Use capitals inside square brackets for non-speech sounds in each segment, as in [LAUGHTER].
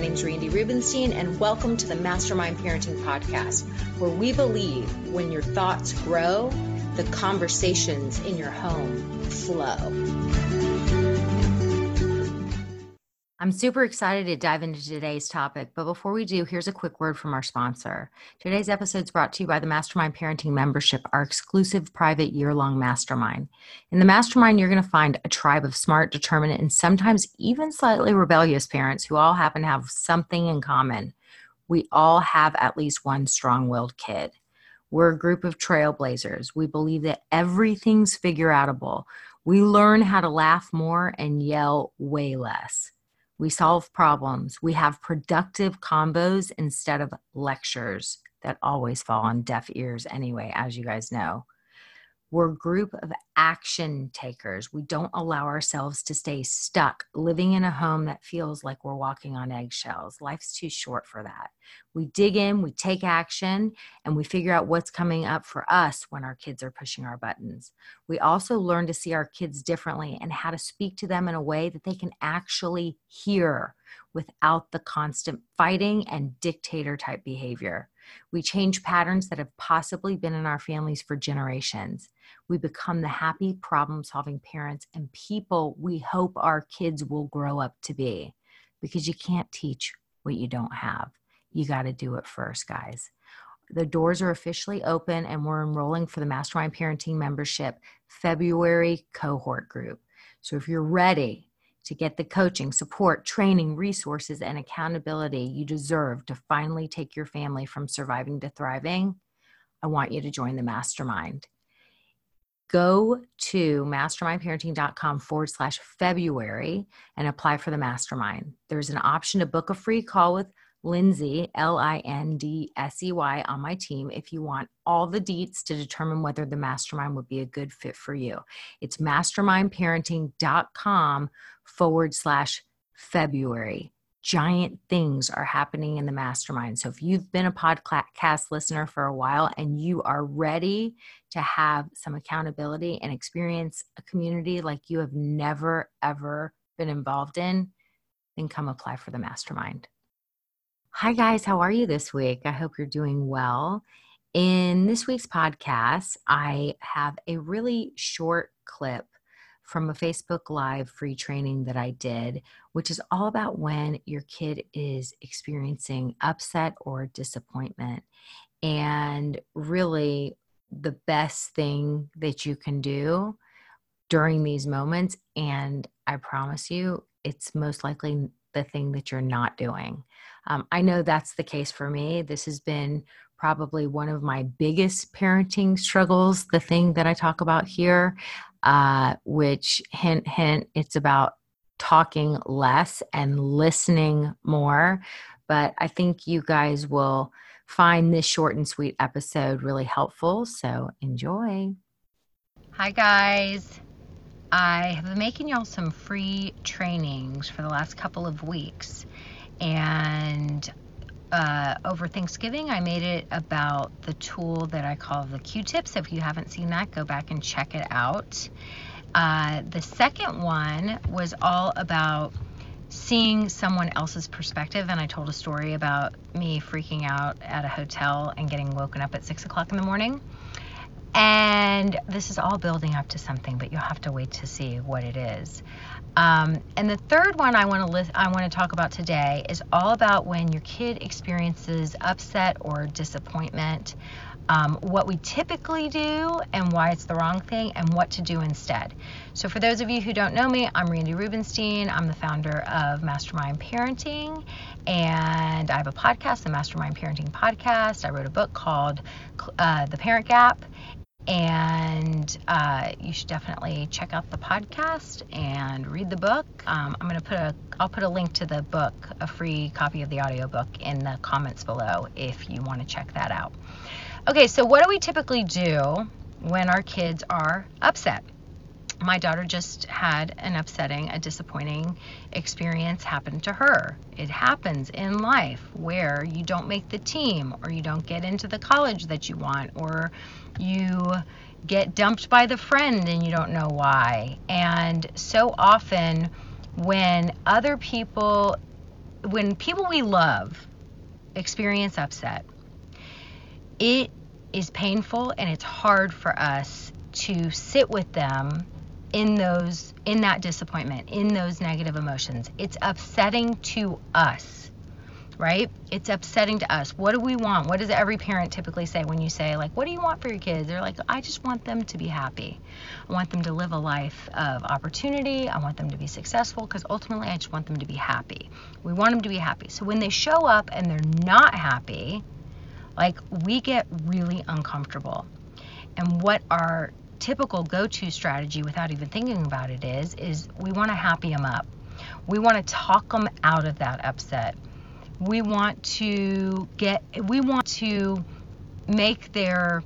My name is Randi Rubenstein, and welcome to the Mastermind Parenting Podcast, where we believe when your thoughts grow, the conversations in your home flow. I'm super excited to dive into today's topic, but before we do, here's a quick word from our sponsor. Today's episode is brought to you by the Mastermind Parenting Membership, our exclusive private year long mastermind. In the mastermind, you're going to find a tribe of smart, determined, and sometimes even slightly rebellious parents who all happen to have something in common. We all have at least one strong willed kid. We're a group of trailblazers. We believe that everything's figure outable. We learn how to laugh more and yell way less. We solve problems. We have productive combos instead of lectures that always fall on deaf ears anyway, as you guys know. We're a group of action takers. We don't allow ourselves to stay stuck living in a home that feels like we're walking on eggshells. Life's too short for that. We dig in, we take action, and we figure out what's coming up for us when our kids are pushing our buttons. We also learn to see our kids differently and how to speak to them in a way that they can actually hear without the constant fighting and dictator type behavior. We change patterns that have possibly been in our families for generations. We become the happy, problem solving parents and people we hope our kids will grow up to be because you can't teach what you don't have. You got to do it first, guys. The doors are officially open and we're enrolling for the Mastermind Parenting Membership February cohort group. So if you're ready, to get the coaching, support, training, resources, and accountability you deserve to finally take your family from surviving to thriving, I want you to join the mastermind. Go to mastermindparenting.com forward slash February and apply for the mastermind. There's an option to book a free call with Lindsay, L I N D S E Y, on my team if you want all the deets to determine whether the mastermind would be a good fit for you. It's mastermindparenting.com forward slash February. Giant things are happening in the mastermind. So if you've been a podcast listener for a while and you are ready to have some accountability and experience a community like you have never, ever been involved in, then come apply for the mastermind. Hi, guys. How are you this week? I hope you're doing well. In this week's podcast, I have a really short clip from a Facebook Live free training that I did, which is all about when your kid is experiencing upset or disappointment. And really, the best thing that you can do during these moments, and I promise you, it's most likely the thing that you're not doing. Um, I know that's the case for me. This has been probably one of my biggest parenting struggles, the thing that I talk about here, uh, which, hint, hint, it's about talking less and listening more. But I think you guys will find this short and sweet episode really helpful. So enjoy. Hi, guys. I have been making y'all some free trainings for the last couple of weeks. And uh, over Thanksgiving, I made it about the tool that I call the Q tips. If you haven't seen that, go back and check it out. Uh, the second one was all about seeing someone else's perspective. And I told a story about me freaking out at a hotel and getting woken up at six o'clock in the morning. And this is all building up to something, but you'll have to wait to see what it is. Um, and the third one I want to list, I want to talk about today is all about when your kid experiences upset or disappointment, um, what we typically do and why it's the wrong thing, and what to do instead. So, for those of you who don't know me, I'm Randi Rubenstein. I'm the founder of Mastermind Parenting, and I have a podcast, the Mastermind Parenting Podcast. I wrote a book called uh, The Parent Gap, and uh, you should definitely check out the podcast and read the book. Um, I'm going to put a I'll put a link to the book, a free copy of the audiobook in the comments below if you want to check that out. Okay, so what do we typically do when our kids are upset? my daughter just had an upsetting, a disappointing experience happen to her. It happens in life where you don't make the team, or you don't get into the college that you want, or you get dumped by the friend and you don't know why. And so often, when other people, when people we love experience upset, it is painful and it's hard for us to sit with them in those in that disappointment in those negative emotions. It's upsetting to us right? It's upsetting to us. What do we want? What does every parent typically say when you say like what do you want for your kids? They're like i just want them to be happy. I want them to live a life of opportunity. I want them to be successful because ultimately i just want them to be happy. We want them to be happy. So when they show up and they're not happy like we get really uncomfortable and what our typical go-to strategy without even thinking about it is is we want to happy them up. We want to talk them out of that upset. We want to get we want to make their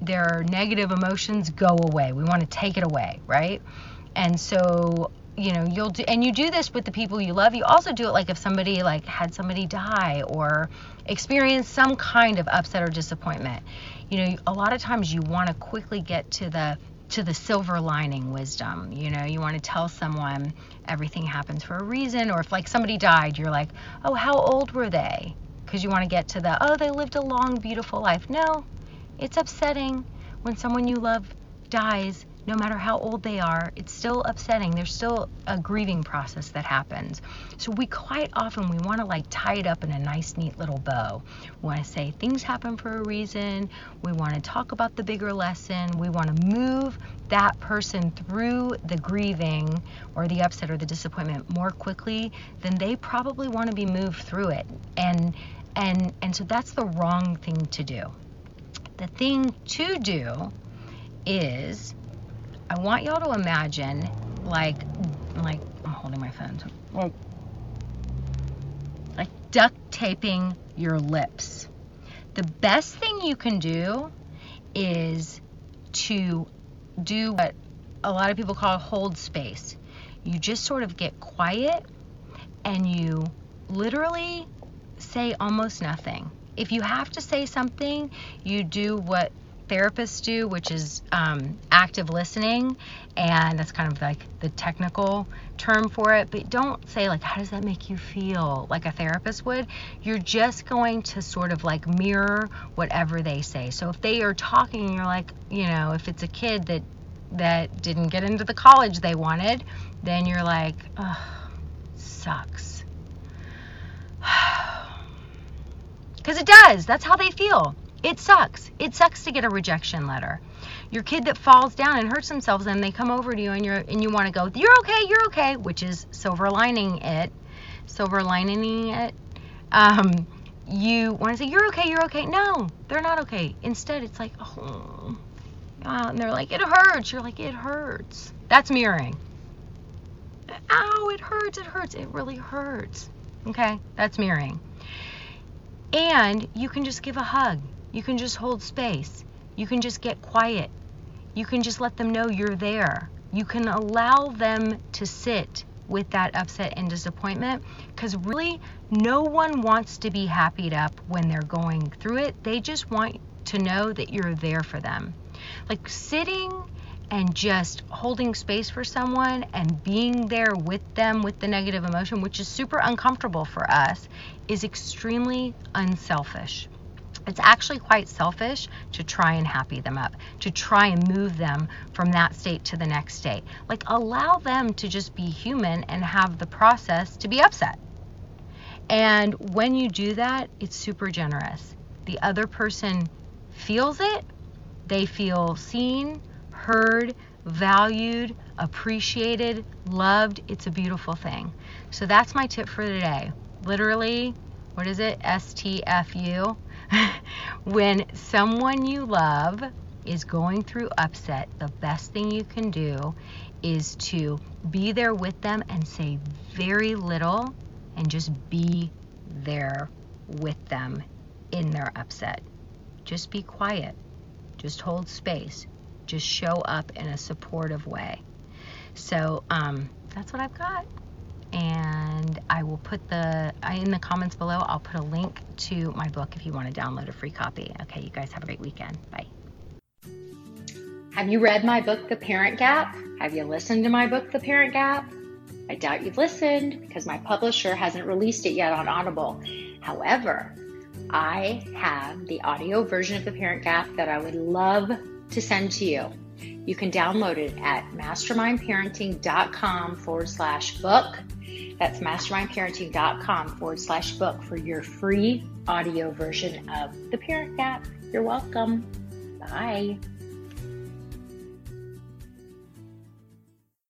their negative emotions go away. We want to take it away, right? And so you know you'll do and you do this with the people you love. You also do it like if somebody like had somebody die or experience some kind of upset or disappointment. You know a lot of times you want to quickly get to the to the silver lining wisdom. You know you want to tell someone everything happens for a reason or if like somebody died you're like oh how old were they? Because you want to get to the oh they lived a long beautiful life. No it's upsetting when someone you love dies no matter how old they are, it's still upsetting. There's still a grieving process that happens. So we quite often we want to like tie it up in a nice neat little bow. We want to say things happen for a reason. We want to talk about the bigger lesson. We want to move that person through the grieving or the upset or the disappointment more quickly than they probably want to be moved through it. And and and so that's the wrong thing to do. The thing to do is I want y'all to imagine like like I'm holding my phone. So, like duct taping your lips. The best thing you can do is to do what a lot of people call hold space. You just sort of get quiet and you literally say almost nothing. If you have to say something, you do what therapists do, which is um, active listening, and that's kind of like the technical term for it. But don't say, like, how does that make you feel, like a therapist would. You're just going to sort of like mirror whatever they say. So if they are talking, you're like, you know, if it's a kid that that didn't get into the college they wanted, then you're like, ugh, sucks. [SIGHS] Because it does. That's how they feel. It sucks. It sucks to get a rejection letter. Your kid that falls down and hurts themselves and they come over to you and you're and you want to go, "You're okay, you're okay," which is silver lining it. Silver lining it. Um, you want to say, "You're okay, you're okay." No, they're not okay. Instead, it's like, "Oh." and they're like, "It hurts." You're like, "It hurts." That's mirroring. Ow, it hurts. It hurts. It really hurts. Okay? That's mirroring. And you can just give a hug. You can just hold space. You can just get quiet. You can just let them know you're there. You can allow them to sit with that upset and disappointment because really no one wants to be happied up when they're going through it. They just want to know that you're there for them. Like sitting and just holding space for someone and being there with them with the negative emotion, which is super uncomfortable for us, is extremely unselfish. It's actually quite selfish to try and happy them up, to try and move them from that state to the next state. Like, allow them to just be human and have the process to be upset. And when you do that, it's super generous. The other person feels it, they feel seen, heard, valued, appreciated, loved. It's a beautiful thing. So that's my tip for today. Literally, what is it? STFU. [LAUGHS] when someone you love is going through upset, the best thing you can do is to be there with them and say very little and just be there with them in their upset. Just be quiet. Just hold space. Just show up in a supportive way. So um, that's what I've got will put the in the comments below. I'll put a link to my book if you want to download a free copy. Okay, you guys have a great weekend. Bye. Have you read my book, The Parent Gap? Have you listened to my book, The Parent Gap? I doubt you've listened because my publisher hasn't released it yet on Audible. However, I have the audio version of The Parent Gap that I would love to send to you. You can download it at mastermindparenting.com forward slash book. That's mastermindparenting.com forward slash book for your free audio version of The Parent Gap. You're welcome. Bye.